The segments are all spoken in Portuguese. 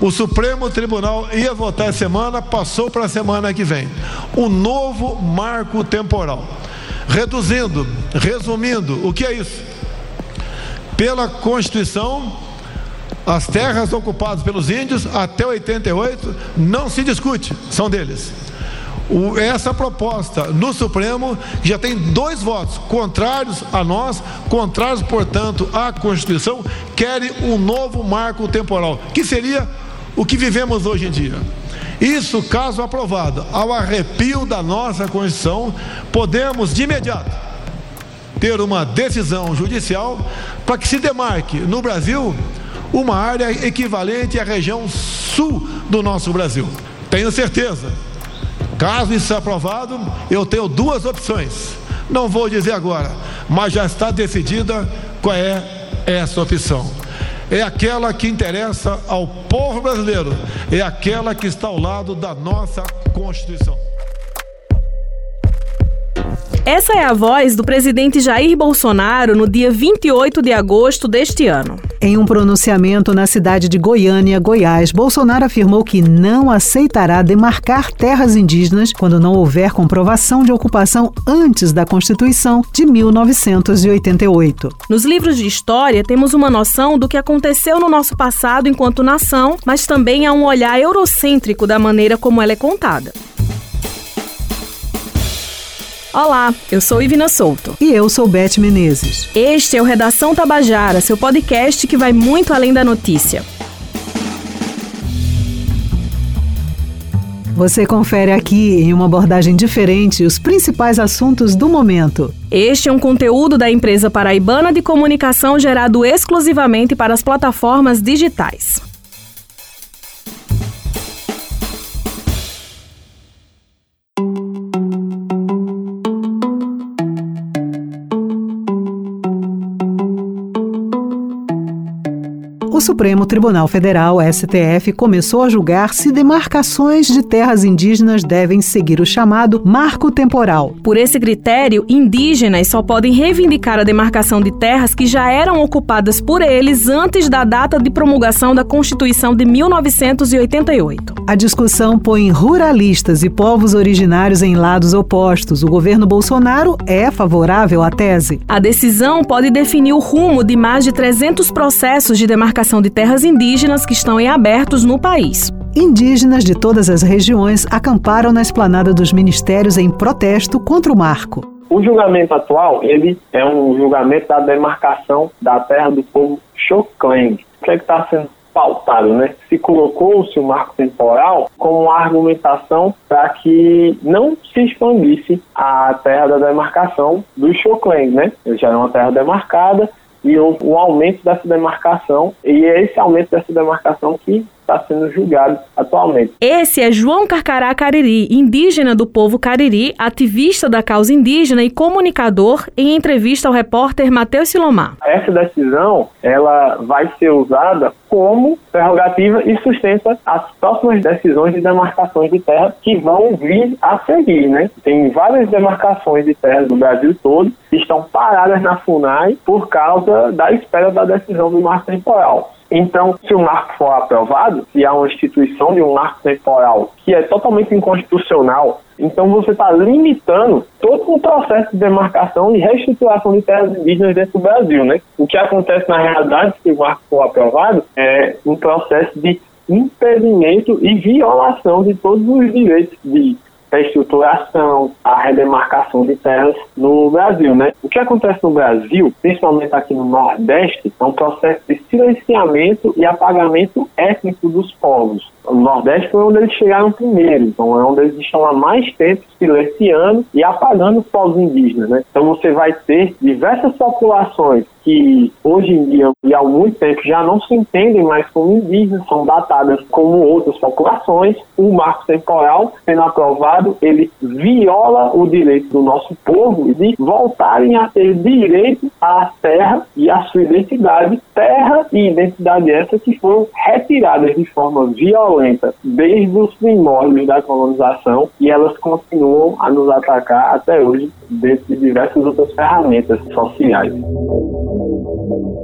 O Supremo Tribunal ia votar semana, passou para a semana que vem. O novo marco temporal. Reduzindo, resumindo, o que é isso? Pela Constituição, as terras ocupadas pelos índios até 88 não se discute, são deles. O, essa proposta no Supremo já tem dois votos contrários a nós, contrários, portanto, à Constituição, querem um novo marco temporal, que seria o que vivemos hoje em dia. Isso, caso aprovado, ao arrepio da nossa Constituição, podemos de imediato ter uma decisão judicial para que se demarque no Brasil uma área equivalente à região sul do nosso Brasil. Tenho certeza. Caso isso seja aprovado, eu tenho duas opções. Não vou dizer agora, mas já está decidida qual é essa opção. É aquela que interessa ao povo brasileiro, é aquela que está ao lado da nossa Constituição. Essa é a voz do presidente Jair Bolsonaro no dia 28 de agosto deste ano. Em um pronunciamento na cidade de Goiânia, Goiás, Bolsonaro afirmou que não aceitará demarcar terras indígenas quando não houver comprovação de ocupação antes da Constituição de 1988. Nos livros de história, temos uma noção do que aconteceu no nosso passado enquanto nação, mas também há um olhar eurocêntrico da maneira como ela é contada. Olá, eu sou Ivina Souto. E eu sou Beth Menezes. Este é o Redação Tabajara, seu podcast que vai muito além da notícia. Você confere aqui, em uma abordagem diferente, os principais assuntos do momento. Este é um conteúdo da empresa paraibana de comunicação gerado exclusivamente para as plataformas digitais. Supremo Tribunal Federal, STF, começou a julgar se demarcações de terras indígenas devem seguir o chamado marco temporal. Por esse critério, indígenas só podem reivindicar a demarcação de terras que já eram ocupadas por eles antes da data de promulgação da Constituição de 1988. A discussão põe ruralistas e povos originários em lados opostos. O governo Bolsonaro é favorável à tese. A decisão pode definir o rumo de mais de 300 processos de demarcação de terras indígenas que estão em abertos no país. Indígenas de todas as regiões acamparam na esplanada dos ministérios em protesto contra o marco. O julgamento atual, ele é um julgamento da demarcação da terra do povo Xocleng. O que é está sendo pautado, né? Se colocou-se o marco temporal como uma argumentação para que não se expandisse a terra da demarcação do Xocleng, né? Ele já é uma terra demarcada e houve um aumento dessa demarcação, e é esse aumento dessa demarcação que está sendo julgado atualmente. Esse é João Carcará Cariri, indígena do povo Cariri, ativista da causa indígena e comunicador, em entrevista ao repórter Matheus Silomar. Essa decisão ela vai ser usada como prerrogativa e sustenta as próximas decisões de demarcações de terra que vão vir a seguir, né? Tem várias demarcações de terras do Brasil todo que estão paradas na FUNAI por causa da espera da decisão do marco temporal. Então, se o marco for aprovado, se há uma instituição de um marco temporal que é totalmente inconstitucional, então você está limitando todo o processo de demarcação e reestruturação de terras indígenas dentro do Brasil, né? O que acontece na realidade, se o marco for aprovado, é um processo de impedimento e violação de todos os direitos de a estruturação, a redemarcação de terras no Brasil, né? O que acontece no Brasil, principalmente aqui no Nordeste, é um processo de silenciamento e apagamento étnico dos povos. O Nordeste foi onde eles chegaram primeiro, então é onde eles estão há mais tempo silenciando e apagando os povos indígenas, né? Então você vai ter diversas populações que hoje em dia e há muito tempo já não se entendem mais como indígenas, são datadas como outras populações. O marco temporal, sendo aprovado, ele viola o direito do nosso povo de voltarem a ter direito à terra e à sua identidade, terra e identidade essa que foram retiradas de forma violenta desde os primórdios da colonização e elas continuam a nos atacar até hoje dentro de diversas outras ferramentas sociais. Thank you.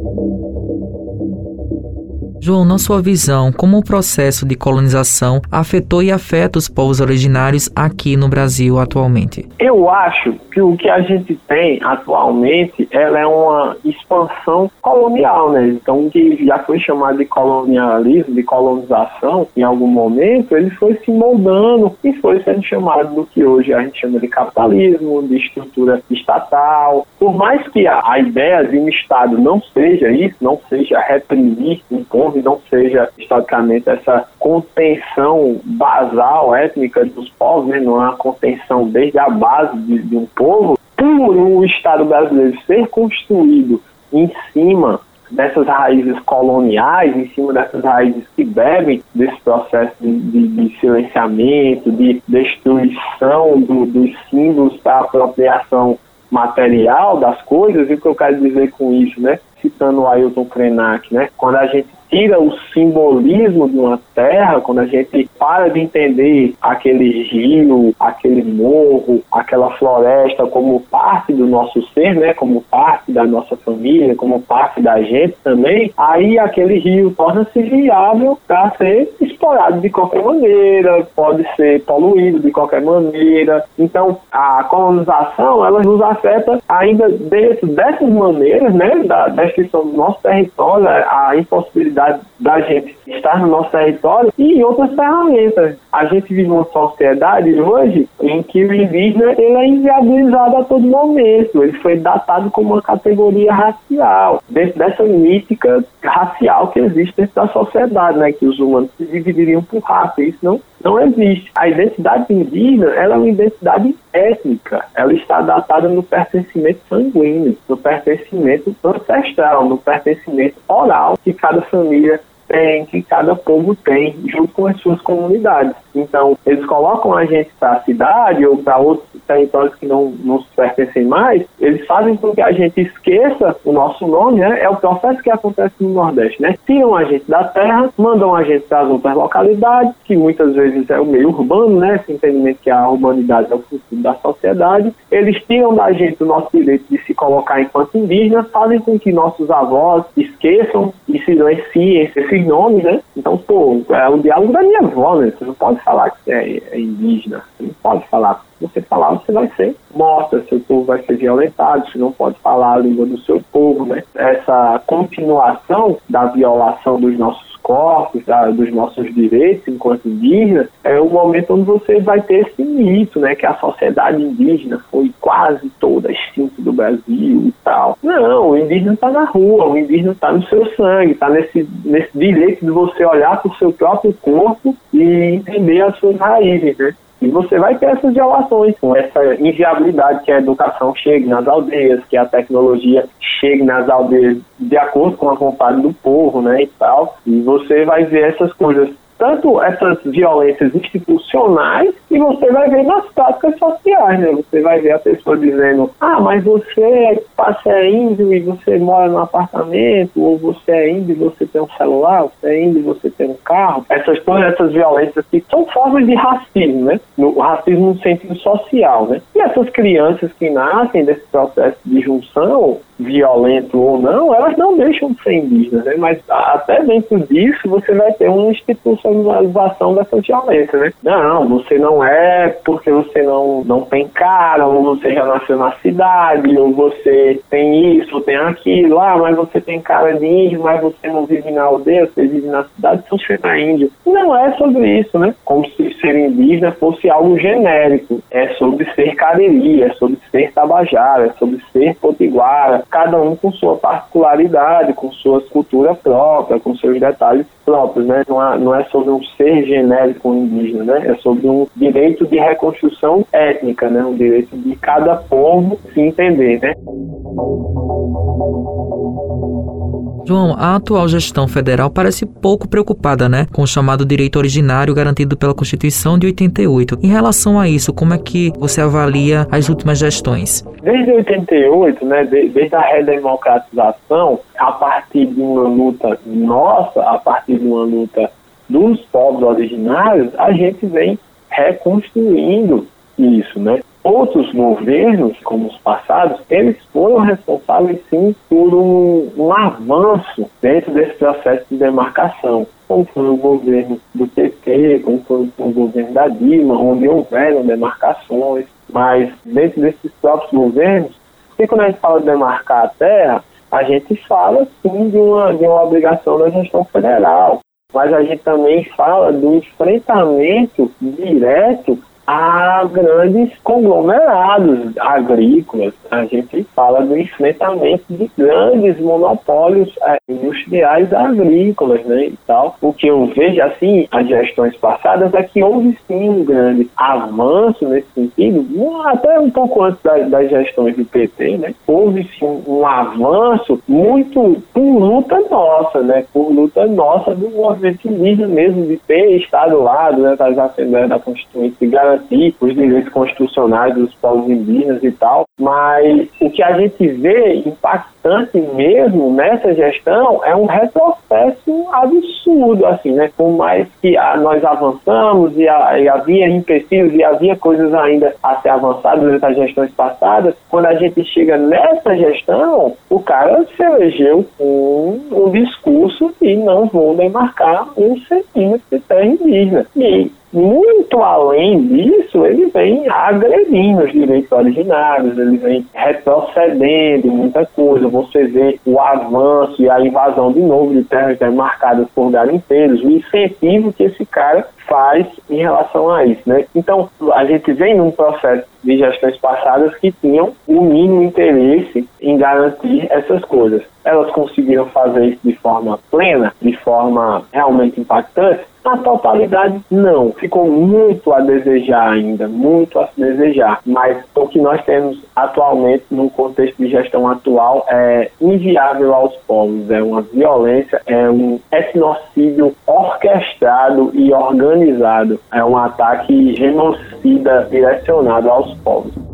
João, na sua visão, como o processo de colonização afetou e afeta os povos originários aqui no Brasil atualmente? Eu acho que o que a gente tem atualmente ela é uma expansão colonial, né? Então, o que já foi chamado de colonialismo, de colonização, em algum momento, ele foi se moldando e foi sendo chamado do que hoje a gente chama de capitalismo, de estrutura estatal. Por mais que a, a ideia de um Estado não seja isso, não seja reprimir um povo, não seja historicamente essa contenção basal étnica dos povos, né? não é uma contenção desde a base de, de um povo, por o Estado brasileiro ser construído em cima dessas raízes coloniais, em cima dessas raízes que bebem desse processo de, de, de silenciamento, de destruição do, dos símbolos para apropriação material das coisas, e o que eu quero dizer com isso, né? Citando o Ailton Krenak, né? Quando a gente tira o simbolismo de uma terra, quando a gente para de entender aquele rio, aquele morro, aquela floresta como parte do nosso ser, né, como parte da nossa família, como parte da gente também, aí aquele rio torna-se viável para ser explorado de qualquer maneira, pode ser poluído de qualquer maneira. Então, a colonização, ela nos afeta ainda dentro dessas maneiras, né, da destruição do nosso território, a impossibilidade possibilidade da gente estar no nosso território e outras ferramentas. A gente vive uma sociedade hoje em que o indígena ele é inviabilizado a todo momento. Ele foi datado como uma categoria racial, dentro dessa mítica racial que existe dentro da sociedade, né? que os humanos se dividiriam por raça. Isso não, não existe. A identidade indígena ela é uma identidade étnica. Ela está datada no pertencimento sanguíneo, no pertencimento ancestral, no pertencimento oral que cada família tem, que cada povo tem, junto com as suas comunidades. Então, eles colocam a gente para a cidade ou para outros territórios que não nos pertencem mais, eles fazem com que a gente esqueça o nosso nome, né? É o processo que acontece no Nordeste, né? Tiram a gente da terra, mandam a gente para as outras localidades, que muitas vezes é o meio urbano, né? Esse entendimento que a urbanidade é o futuro da sociedade. Eles tiram da gente o nosso direito de se colocar enquanto indígena, fazem com que nossos avós esqueçam e silenciem nomes, né? Então, pô, é o diálogo da minha avó, né? Você não pode falar que é, é indígena. Você não pode falar. Se você falar, você vai ser morta, seu povo vai ser violentado, você não pode falar a língua do seu povo, né? Essa continuação da violação dos nossos corpos, da, dos nossos direitos enquanto indígenas, é o momento onde você vai ter esse mito, né, que a sociedade indígena foi quase toda extinta do Brasil e tal. Não, o indígena está na rua, o indígena está no seu sangue, está nesse, nesse direito de você olhar para o seu próprio corpo e entender as suas raízes, né? E você vai ter essas violações, com essa inviabilidade que a educação chegue nas aldeias, que a tecnologia chegue nas aldeias de acordo com a vontade do povo, né, e tal. E você vai ver essas coisas tanto essas violências institucionais e você vai ver nas práticas sociais, né? Você vai ver a pessoa dizendo, ah, mas você passa é índio e você mora num apartamento, ou você é índio e você tem um celular, você é índio e você tem um carro. Essas todas essas violências que são formas de racismo, né? No racismo no sentido social, né? E essas crianças que nascem desse processo de junção, violento ou não, elas não deixam de ser indígenas, né? Mas até dentro disso você vai ter uma institucionalização dessa violência, né? Não, você não é porque você não, não tem cara, ou você já nasceu na cidade, ou você tem isso, ou tem aquilo, ah, mas você tem cara de índio, mas você não vive na aldeia, você vive na cidade, então você é índio. Não é sobre isso, né? Como se ser indígena fosse algo genérico. É sobre ser cariri, é sobre ser tabajara, é sobre ser potiguara, cada um com sua particularidade, com sua cultura própria, com seus detalhes próprios, né? Não é, não é sobre um ser genérico indígena, né? É sobre um direito de reconstrução étnica, né? Um direito de cada povo se entender, né? João, a atual gestão federal parece pouco preocupada, né, com o chamado direito originário garantido pela Constituição de 88. Em relação a isso, como é que você avalia as últimas gestões? Desde 88, né, desde a redemocratização, a partir de uma luta nossa, a partir de uma luta dos povos originários, a gente vem reconstruindo isso, né? outros governos, como os passados, eles foram responsáveis sim por um, um avanço dentro desse processo de demarcação como foi o governo do PT, como foi o governo da Dilma, onde houveram demarcações, mas dentro desses próprios governos, porque quando a gente fala de demarcar a terra, a gente fala sim de uma, de uma obrigação da gestão federal, mas a gente também fala do enfrentamento direto a grandes conglomerados agrícolas. A gente fala do enfrentamento de grandes monopólios é, industriais agrícolas, né, e tal. O que eu vejo assim, as gestões passadas é que houve sim um grande avanço nesse sentido, até um pouco antes das, das gestões do PT, né? Houve sim um avanço muito por luta nossa, né? Por luta nossa do movimento indígena mesmo de ter estado lá durante as Assembleias da Constituinte de os direitos constitucionais dos povos indígenas e tal, mas o que a gente vê impactante mesmo nessa gestão é um retrocesso absurdo, assim, né? Por mais que a, nós avançamos e, a, e havia empecilhos e havia coisas ainda a ser avançadas durante as gestões passadas, quando a gente chega nessa gestão, o cara se elegeu com um discurso de não vou demarcar um centímetro de terra indígena. E muito além disso, ele vem agredindo os direitos originários, ele vem retrocedendo muita coisa. Você vê o avanço e a invasão de novo de terras demarcadas por garimpeiros, o incentivo que esse cara faz em relação a isso, né? Então, a gente vem num processo de gestões passadas que tinham o mínimo interesse em garantir essas coisas. Elas conseguiram fazer isso de forma plena, de forma realmente impactante? Na totalidade, não. Ficou muito a desejar ainda, muito a se desejar. Mas o que nós temos atualmente, no contexto de gestão atual, é inviável aos povos. É uma violência, é um etnocídio orquestrado e organizado. É um ataque genocida direcionado aos povos.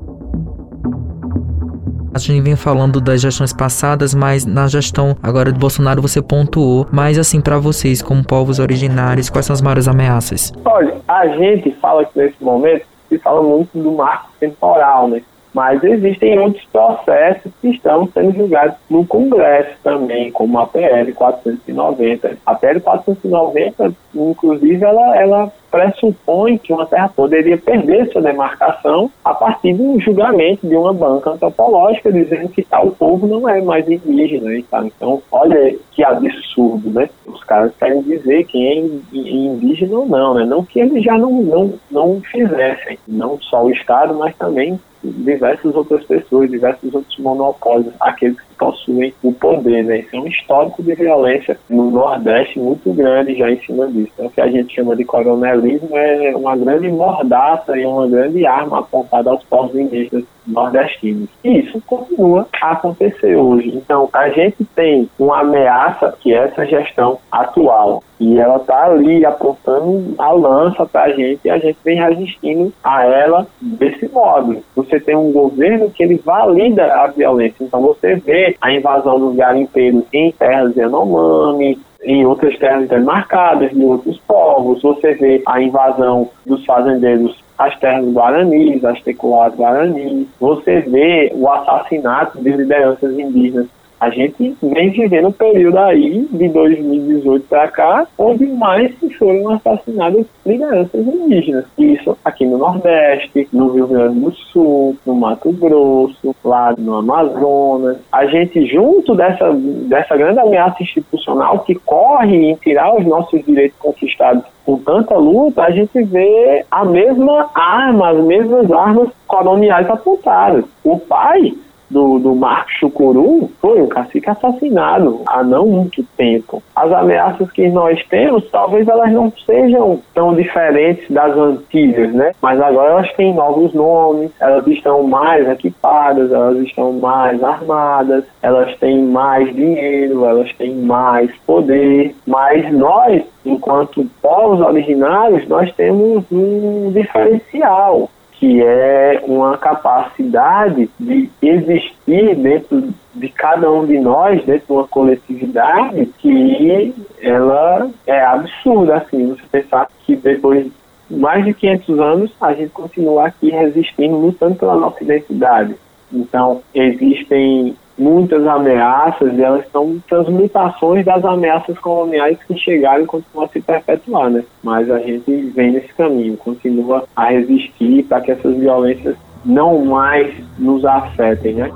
A gente vem falando das gestões passadas, mas na gestão agora de Bolsonaro você pontuou. Mas assim, para vocês, como povos originários, quais são as maiores ameaças? Olha, a gente fala que nesse momento se fala muito do marco temporal, né? Mas existem outros processos que estão sendo julgados no Congresso também, como a PL 490. A PL 490, inclusive, ela, ela pressupõe que uma terra poderia perder sua demarcação a partir de um julgamento de uma banca antropológica dizendo que tal povo não é mais indígena. E tal. Então, olha que absurdo, né? Os caras querem dizer quem é indígena ou não, né? Não que eles já não, não, não fizessem, não só o Estado, mas também diversas outras pessoas, diversos outros monopólios, aqueles que possuem o poder, né? Isso é um histórico de violência no Nordeste muito grande já em cima disso. Então, o que a gente chama de coronelismo é uma grande mordaça e uma grande arma apontada aos povos indígenas nordestinos. E isso continua a acontecer hoje. Então, a gente tem uma ameaça que é essa gestão atual. E ela está ali apontando a lança para a gente e a gente vem resistindo a ela desse modo. Você tem um governo que ele valida a violência. Então, você vê a invasão dos garimpeiros em terras Yanomami, em outras terras demarcadas de outros povos. Você vê a invasão dos fazendeiros às terras guaranis, às teculares guaranis. Você vê o assassinato de lideranças indígenas a gente vem vivendo um período aí, de 2018 para cá, onde mais foram assassinadas lideranças indígenas. Isso aqui no Nordeste, no Rio Grande do Sul, no Mato Grosso, lá no Amazonas. A gente, junto dessa, dessa grande ameaça institucional que corre em tirar os nossos direitos conquistados com tanta luta, a gente vê a mesma arma, as mesmas armas coloniais apontadas. O pai do, do Marco Chucuru foi um cacique assassinado há não muito tempo. As ameaças que nós temos, talvez elas não sejam tão diferentes das antigas, né? Mas agora elas têm novos nomes, elas estão mais equipadas, elas estão mais armadas, elas têm mais dinheiro, elas têm mais poder. Mas nós, enquanto povos originários, nós temos um diferencial que é uma capacidade de existir dentro de cada um de nós, dentro de uma coletividade, que ela é absurda, assim, você pensar que depois mais de 500 anos, a gente continua aqui resistindo, lutando pela nossa identidade. Então, existem muitas ameaças e elas são transmutações das ameaças coloniais que chegaram e continuam a se perpetuar, né? Mas a gente vem nesse caminho, continua a resistir para que essas violências não mais nos afetem, né?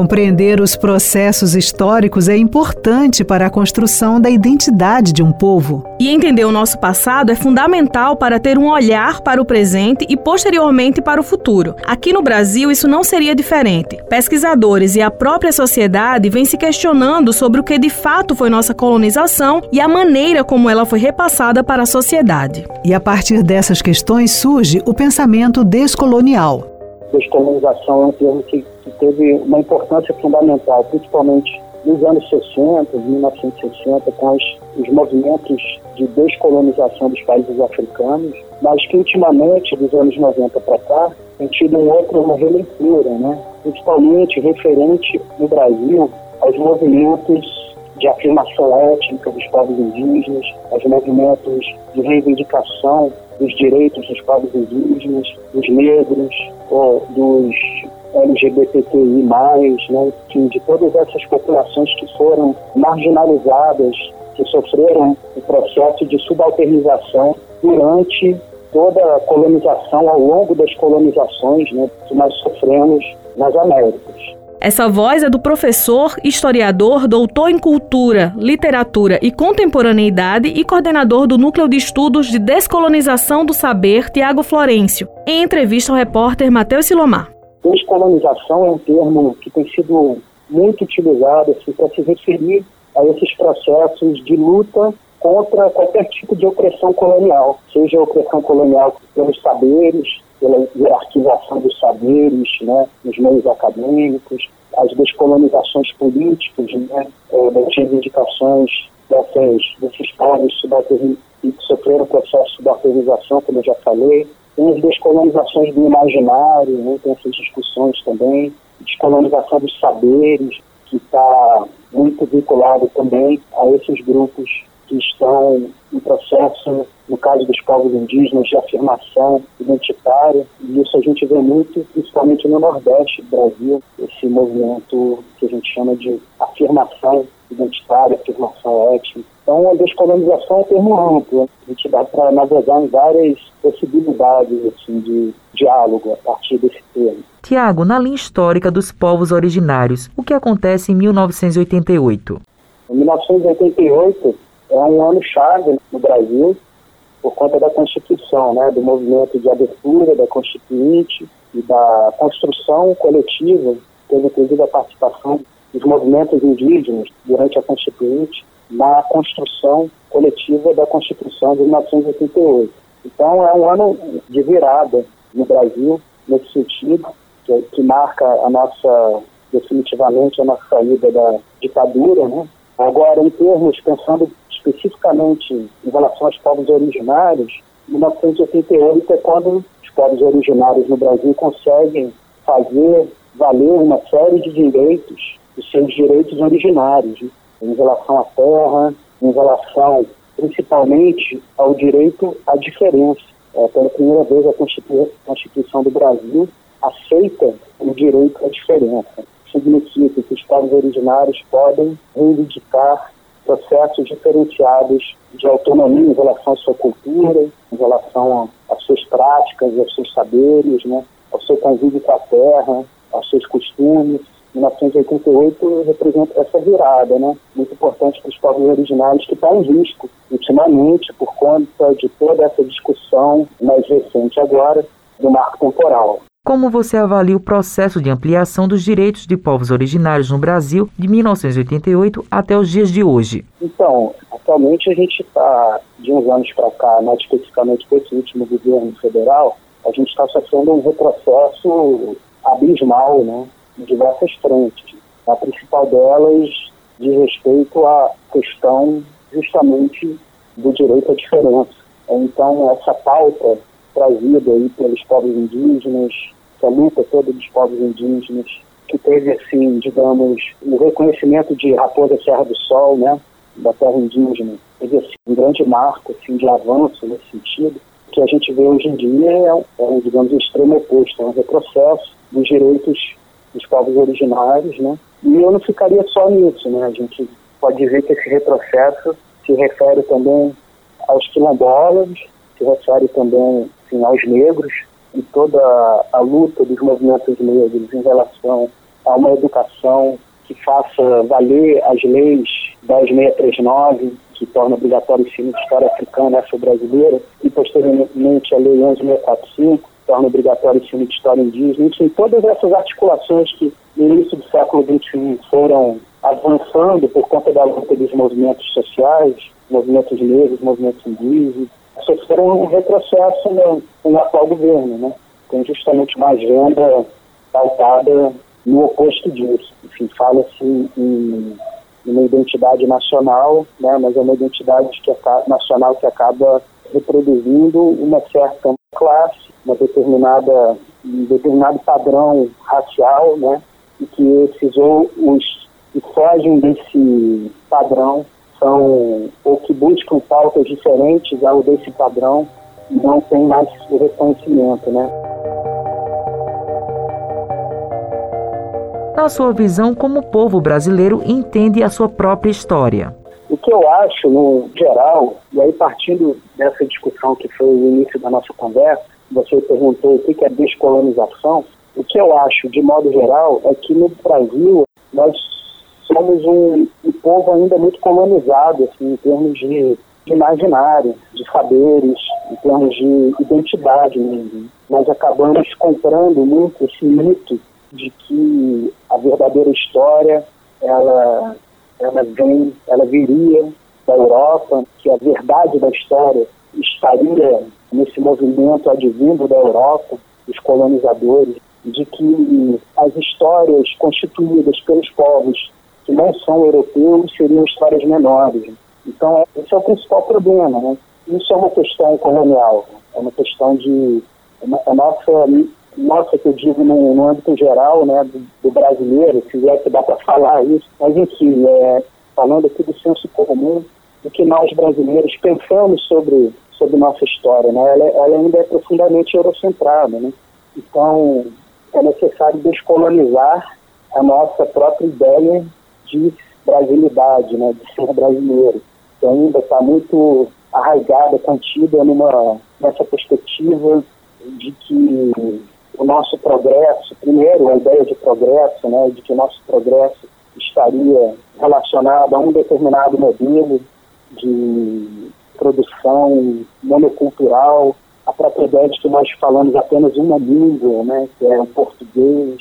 Compreender os processos históricos é importante para a construção da identidade de um povo. E entender o nosso passado é fundamental para ter um olhar para o presente e posteriormente para o futuro. Aqui no Brasil, isso não seria diferente. Pesquisadores e a própria sociedade vêm se questionando sobre o que de fato foi nossa colonização e a maneira como ela foi repassada para a sociedade. E a partir dessas questões surge o pensamento descolonial. Descolonização é um termo que que teve uma importância fundamental, principalmente nos anos 60, 1960, com os, os movimentos de descolonização dos países africanos, mas que ultimamente, dos anos 90 para cá, tem tido um outro, uma releitura, né? principalmente referente no Brasil aos movimentos de afirmação étnica dos povos indígenas, aos movimentos de reivindicação dos direitos dos povos indígenas, dos negros, ou dos LGBTQI+, né, de todas essas populações que foram marginalizadas, que sofreram o processo de subalternização durante toda a colonização, ao longo das colonizações né, que nós sofremos nas Américas. Essa voz é do professor, historiador, doutor em cultura, literatura e contemporaneidade e coordenador do Núcleo de Estudos de Descolonização do Saber, Tiago Florencio, em entrevista ao repórter Matheus Silomar. Descolonização é um termo que tem sido muito utilizado assim, para se referir a esses processos de luta contra qualquer tipo de opressão colonial, seja a opressão colonial pelos saberes, pela hierarquização dos saberes né, nos meios acadêmicos, as descolonizações políticas, né, é, das reivindicações dessas, desses povos que sofreram processo de subalternização, como eu já falei, tem as descolonizações do imaginário, né, tem essas discussões também, descolonização dos saberes, que está muito vinculado também a esses grupos que estão em processo, no caso dos povos indígenas, de afirmação identitária. E isso a gente vê muito, principalmente no Nordeste do Brasil, esse movimento que a gente chama de afirmação identitária, afirmação étnica. Então, a descolonização é um termo amplo. A gente dá para navegar em várias possibilidades assim, de diálogo a partir desse termo. Tiago, na linha histórica dos povos originários, o que acontece em 1988? Em 1988 é um ano chave no Brasil por conta da Constituição, né, do movimento de abertura da Constituinte e da construção coletiva, teve inclusive a participação dos movimentos indígenas durante a Constituinte na construção coletiva da Constituição de 1988. Então é um ano de virada no Brasil nesse sentido, que, que marca a nossa definitivamente a nossa saída da ditadura, né? Agora, em termos, pensando especificamente em relação aos povos originários, 1988 é quando os povos originários no Brasil conseguem fazer valer uma série de direitos, os seus direitos originários, né? em relação à terra, em relação principalmente ao direito à diferença. É, pela primeira vez, a Constituição do Brasil aceita o direito à diferença. Significa que os povos originários podem reivindicar processos diferenciados de autonomia em relação à sua cultura, em relação às suas práticas, aos seus saberes, né, ao seu convívio com a terra, aos seus costumes. 1988 representa essa virada, né, muito importante para os povos originários que está em risco ultimamente por conta de toda essa discussão mais recente agora do marco temporal. Como você avalia o processo de ampliação dos direitos de povos originários no Brasil de 1988 até os dias de hoje? Então, atualmente a gente está, de uns anos para cá, mais especificamente com esse último governo federal, a gente está sofrendo um retrocesso abismal, né, em diversas frentes. A principal delas diz respeito à questão justamente do direito à diferença. Então, essa pauta trazida aí pelos povos indígenas, essa luta toda dos povos indígenas, que teve, assim, digamos, o reconhecimento de Raposa Serra do Sol, né, da terra indígena, teve assim, um grande marco assim, de avanço nesse sentido. Que a gente vê hoje em dia é, é digamos, o extremo oposto, é um retrocesso dos direitos dos povos originários, né? E eu não ficaria só nisso, né? A gente pode ver que esse retrocesso se refere também aos quilombolas, se refere também assim, aos negros e toda a luta dos movimentos negros em relação a uma educação que faça valer as leis 10639, que torna obrigatório o ensino de história africana e afro-brasileira, e posteriormente a lei 11645, que torna obrigatório o ensino de história indígena. Enfim, todas essas articulações que no início do século XXI foram avançando por conta da luta dos movimentos sociais, movimentos negros, movimentos indígenas, sofreram um retrocesso no, no atual governo, né? Tem justamente uma agenda pautada no oposto disso. Enfim, fala-se em, uma identidade nacional, né? mas é uma identidade que nacional que acaba reproduzindo uma certa classe, uma determinada, um determinado padrão racial, né? e que esses ou os que fogem desse padrão são ou que buscam pautas diferentes ao desse padrão não tem mais o reconhecimento, né? Na sua visão, como o povo brasileiro entende a sua própria história? O que eu acho, no geral, e aí partindo dessa discussão que foi o início da nossa conversa, você perguntou o que é descolonização, o que eu acho, de modo geral, é que no Brasil nós somos um, um povo ainda muito colonizado, assim, em termos de, de imaginário, de saberes, em termos de identidade mesmo. Nós acabamos comprando muito esse mito de que a verdadeira história ela, ela vem, ela viria da Europa, que a verdade da história estaria nesse movimento advindo da Europa, dos colonizadores, de que as histórias constituídas pelos povos que não são europeus seriam histórias menores. Então, esse é o principal problema. Né? Isso é uma questão colonial, é uma questão de. A nossa nossa, que eu digo no, no âmbito geral, né, do, do, brasileiro, se é que dá para falar isso, mas enfim, é, falando aqui do senso comum, do que nós brasileiros pensamos sobre, sobre nossa história, né, ela, ela ainda é profundamente eurocentrada, né, então é necessário descolonizar a nossa própria ideia de brasilidade, né, de ser brasileiro, que ainda está muito arraigada, contida numa, nessa perspectiva de que o nosso progresso, primeiro a ideia de progresso, né, de que o nosso progresso estaria relacionado a um determinado modelo de produção monocultural, a própria ideia de que nós falamos apenas uma língua, né, que é o português,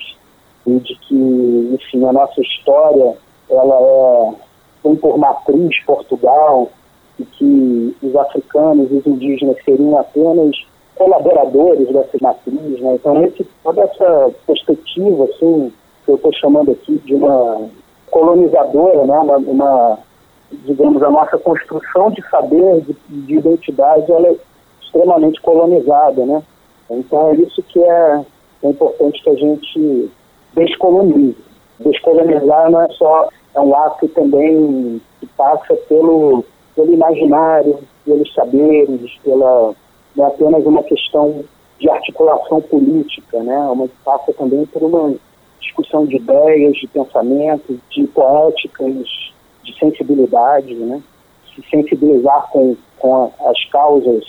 e de que, enfim, a nossa história ela é tem por matriz Portugal e que os africanos e os indígenas seriam apenas colaboradores dessa matriz, né? Então, esse, toda essa perspectiva, assim, que eu estou chamando aqui de uma colonizadora, né? Uma, uma, digamos, a nossa construção de saber, de, de identidade, ela é extremamente colonizada, né? Então, é isso que é, é importante que a gente descolonize. Descolonizar não é só, é um ato também que passa pelo, pelo imaginário, pelos saberes, pela não é apenas uma questão de articulação política, né? É uma passa também por uma discussão de ideias, de pensamentos, de poéticas, de sensibilidade, né? Se sensibilizar com, com as causas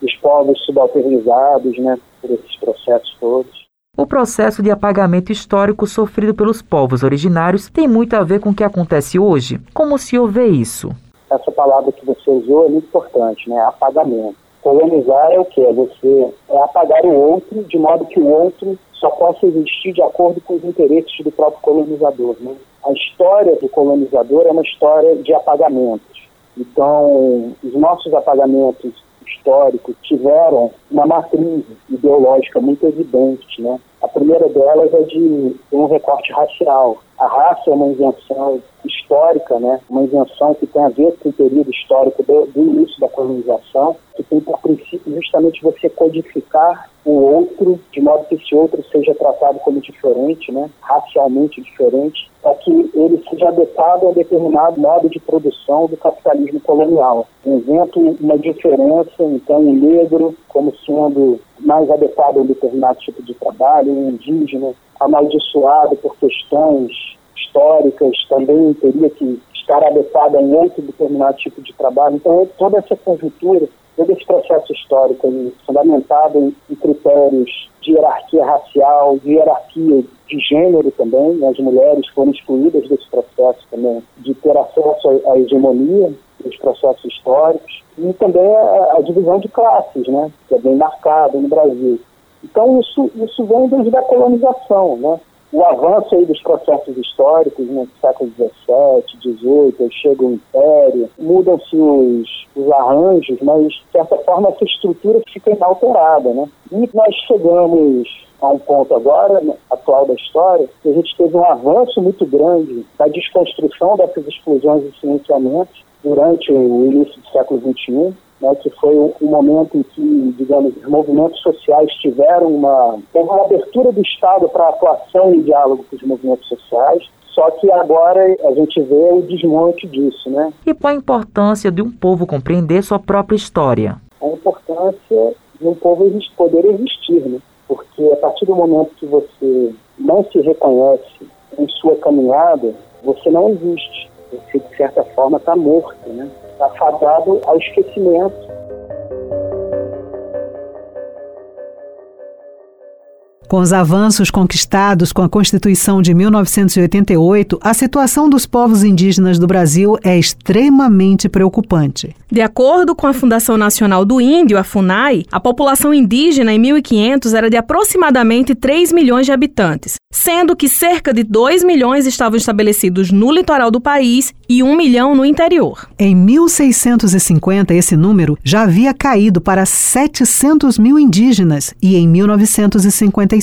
dos povos subalternizados, né? Por esses processos todos. O processo de apagamento histórico sofrido pelos povos originários tem muito a ver com o que acontece hoje. Como o senhor vê isso? Essa palavra que você usou é muito importante, né? Apagamento. Colonizar é o que? É você é apagar o outro de modo que o outro só possa existir de acordo com os interesses do próprio colonizador. Né? A história do colonizador é uma história de apagamentos. Então, os nossos apagamentos históricos tiveram uma matriz ideológica muito evidente, né? A primeira delas é de um recorte racial. A raça é uma invenção histórica, né? uma invenção que tem a ver com o período histórico do, do início da colonização, que tem por princípio justamente você codificar o outro, de modo que esse outro seja tratado como diferente, né? racialmente diferente, para que ele seja adequado a um determinado modo de produção do capitalismo colonial. Exemplo, uma diferença, então, um negro como sendo mais adequado a um determinado tipo de trabalho, um indígena amaldiçoado por questões históricas, também teria que estar adequado a um outro determinado tipo de trabalho. Então, toda essa conjuntura, todo esse processo histórico fundamentado em, em critérios de hierarquia racial, de hierarquia de gênero também, né? as mulheres foram excluídas desse processo também, de ter acesso à hegemonia dos processos históricos, e também a, a divisão de classes, né? que é bem marcada no Brasil. Então, isso, isso vem desde a colonização, né? O avanço aí dos processos históricos, no século XVII, XVIII, chega o Império, mudam-se os, os arranjos, mas, de certa forma, essa estrutura fica inalterada, né? E nós chegamos a um ponto agora, né, atual da história, que a gente teve um avanço muito grande da desconstrução dessas explosões e silenciamentos durante o início do século XXI, né, que foi um, momento em que, digamos, os movimentos sociais tiveram uma, uma abertura do Estado para atuação e diálogo com os movimentos sociais, só que agora a gente vê o desmonte disso, né? E qual a importância de um povo compreender sua própria história? A importância de um povo poder existir, né? Porque a partir do momento que você não se reconhece em sua caminhada, você não existe. Você, de certa forma, está morto, né? está fadado ao esquecimento. Com os avanços conquistados com a Constituição de 1988, a situação dos povos indígenas do Brasil é extremamente preocupante. De acordo com a Fundação Nacional do Índio, a FUNAI, a população indígena em 1500 era de aproximadamente 3 milhões de habitantes, sendo que cerca de 2 milhões estavam estabelecidos no litoral do país e 1 milhão no interior. Em 1650, esse número já havia caído para 700 mil indígenas e em 1950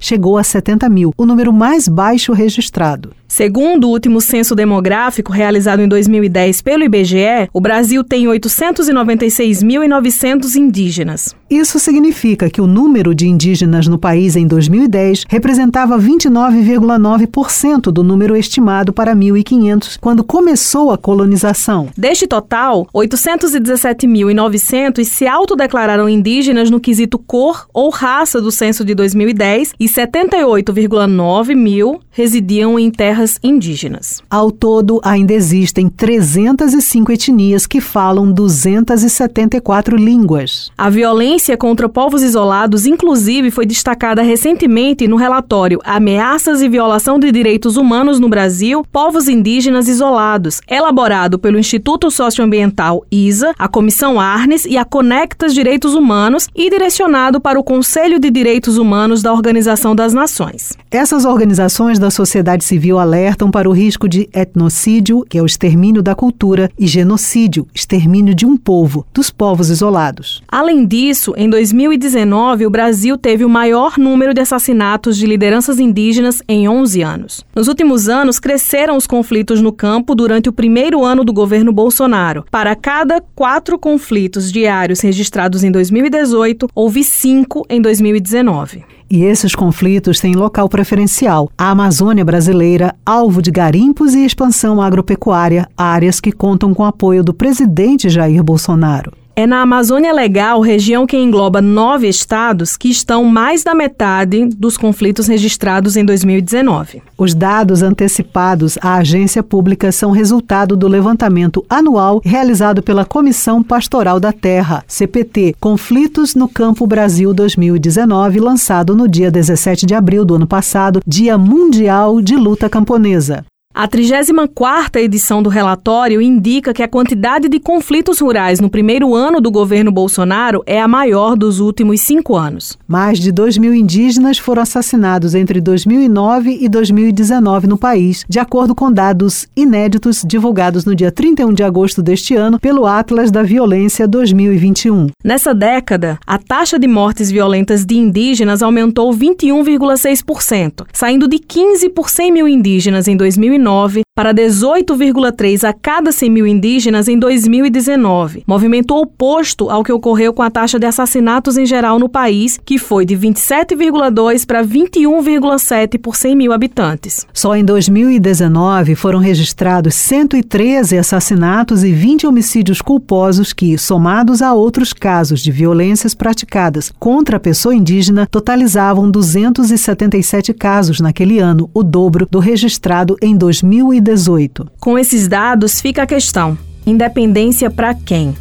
chegou a 70 mil, o número mais baixo registrado. Segundo o último censo demográfico realizado em 2010 pelo IBGE, o Brasil tem 896.900 indígenas. Isso significa que o número de indígenas no país em 2010 representava 29,9% do número estimado para 1.500 quando começou a colonização. Deste total, 817.900 se autodeclararam indígenas no quesito cor ou raça do censo de 2010 e 78,9 mil residiam em terras indígenas. Ao todo, ainda existem 305 etnias que falam 274 línguas. A violência contra povos isolados, inclusive, foi destacada recentemente no relatório Ameaças e Violação de Direitos Humanos no Brasil, Povos Indígenas Isolados, elaborado pelo Instituto Socioambiental ISA, a Comissão Arnes e a Conectas Direitos Humanos e direcionado para o Conselho de Direitos Humanos da Organização das Nações. Essas organizações da sociedade civil alertam para o risco de etnocídio, que é o extermínio da cultura, e genocídio, extermínio de um povo, dos povos isolados. Além disso, em 2019, o Brasil teve o maior número de assassinatos de lideranças indígenas em 11 anos. Nos últimos anos, cresceram os conflitos no campo durante o primeiro ano do governo Bolsonaro. Para cada quatro conflitos diários registrados em 2018, houve cinco em 2019. E esses conflitos têm local preferencial. A Amazônia brasileira, alvo de garimpos e expansão agropecuária, áreas que contam com apoio do presidente Jair Bolsonaro. É na Amazônia Legal, região que engloba nove estados, que estão mais da metade dos conflitos registrados em 2019. Os dados antecipados à agência pública são resultado do levantamento anual realizado pela Comissão Pastoral da Terra, CPT, Conflitos no Campo Brasil 2019, lançado no dia 17 de abril do ano passado, Dia Mundial de Luta Camponesa. A 34ª edição do relatório indica que a quantidade de conflitos rurais no primeiro ano do governo Bolsonaro é a maior dos últimos cinco anos. Mais de 2 mil indígenas foram assassinados entre 2009 e 2019 no país, de acordo com dados inéditos divulgados no dia 31 de agosto deste ano pelo Atlas da Violência 2021. Nessa década, a taxa de mortes violentas de indígenas aumentou 21,6%, saindo de 15 por 100 mil indígenas em 2009 2009 para 18,3 a cada 100 mil indígenas em 2019, movimento oposto ao que ocorreu com a taxa de assassinatos em geral no país, que foi de 27,2 para 21,7 por 100 mil habitantes. Só em 2019 foram registrados 113 assassinatos e 20 homicídios culposos que, somados a outros casos de violências praticadas contra a pessoa indígena, totalizavam 277 casos naquele ano, o dobro do registrado em 2018. Com esses dados, fica a questão: independência para quem?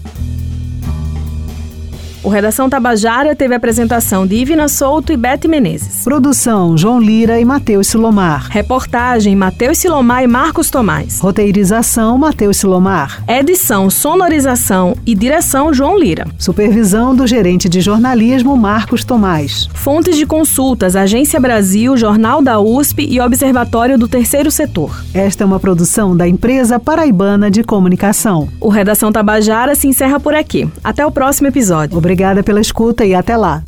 O Redação Tabajara teve apresentação de Ivina Souto e Bete Menezes. Produção João Lira e Matheus Silomar. Reportagem Matheus Silomar e Marcos Tomás. Roteirização Matheus Silomar. Edição, sonorização e direção João Lira. Supervisão do gerente de jornalismo Marcos Tomás. Fontes de consultas Agência Brasil, Jornal da USP e Observatório do Terceiro Setor. Esta é uma produção da empresa paraibana de comunicação. O Redação Tabajara se encerra por aqui. Até o próximo episódio. Obrigada pela escuta e até lá.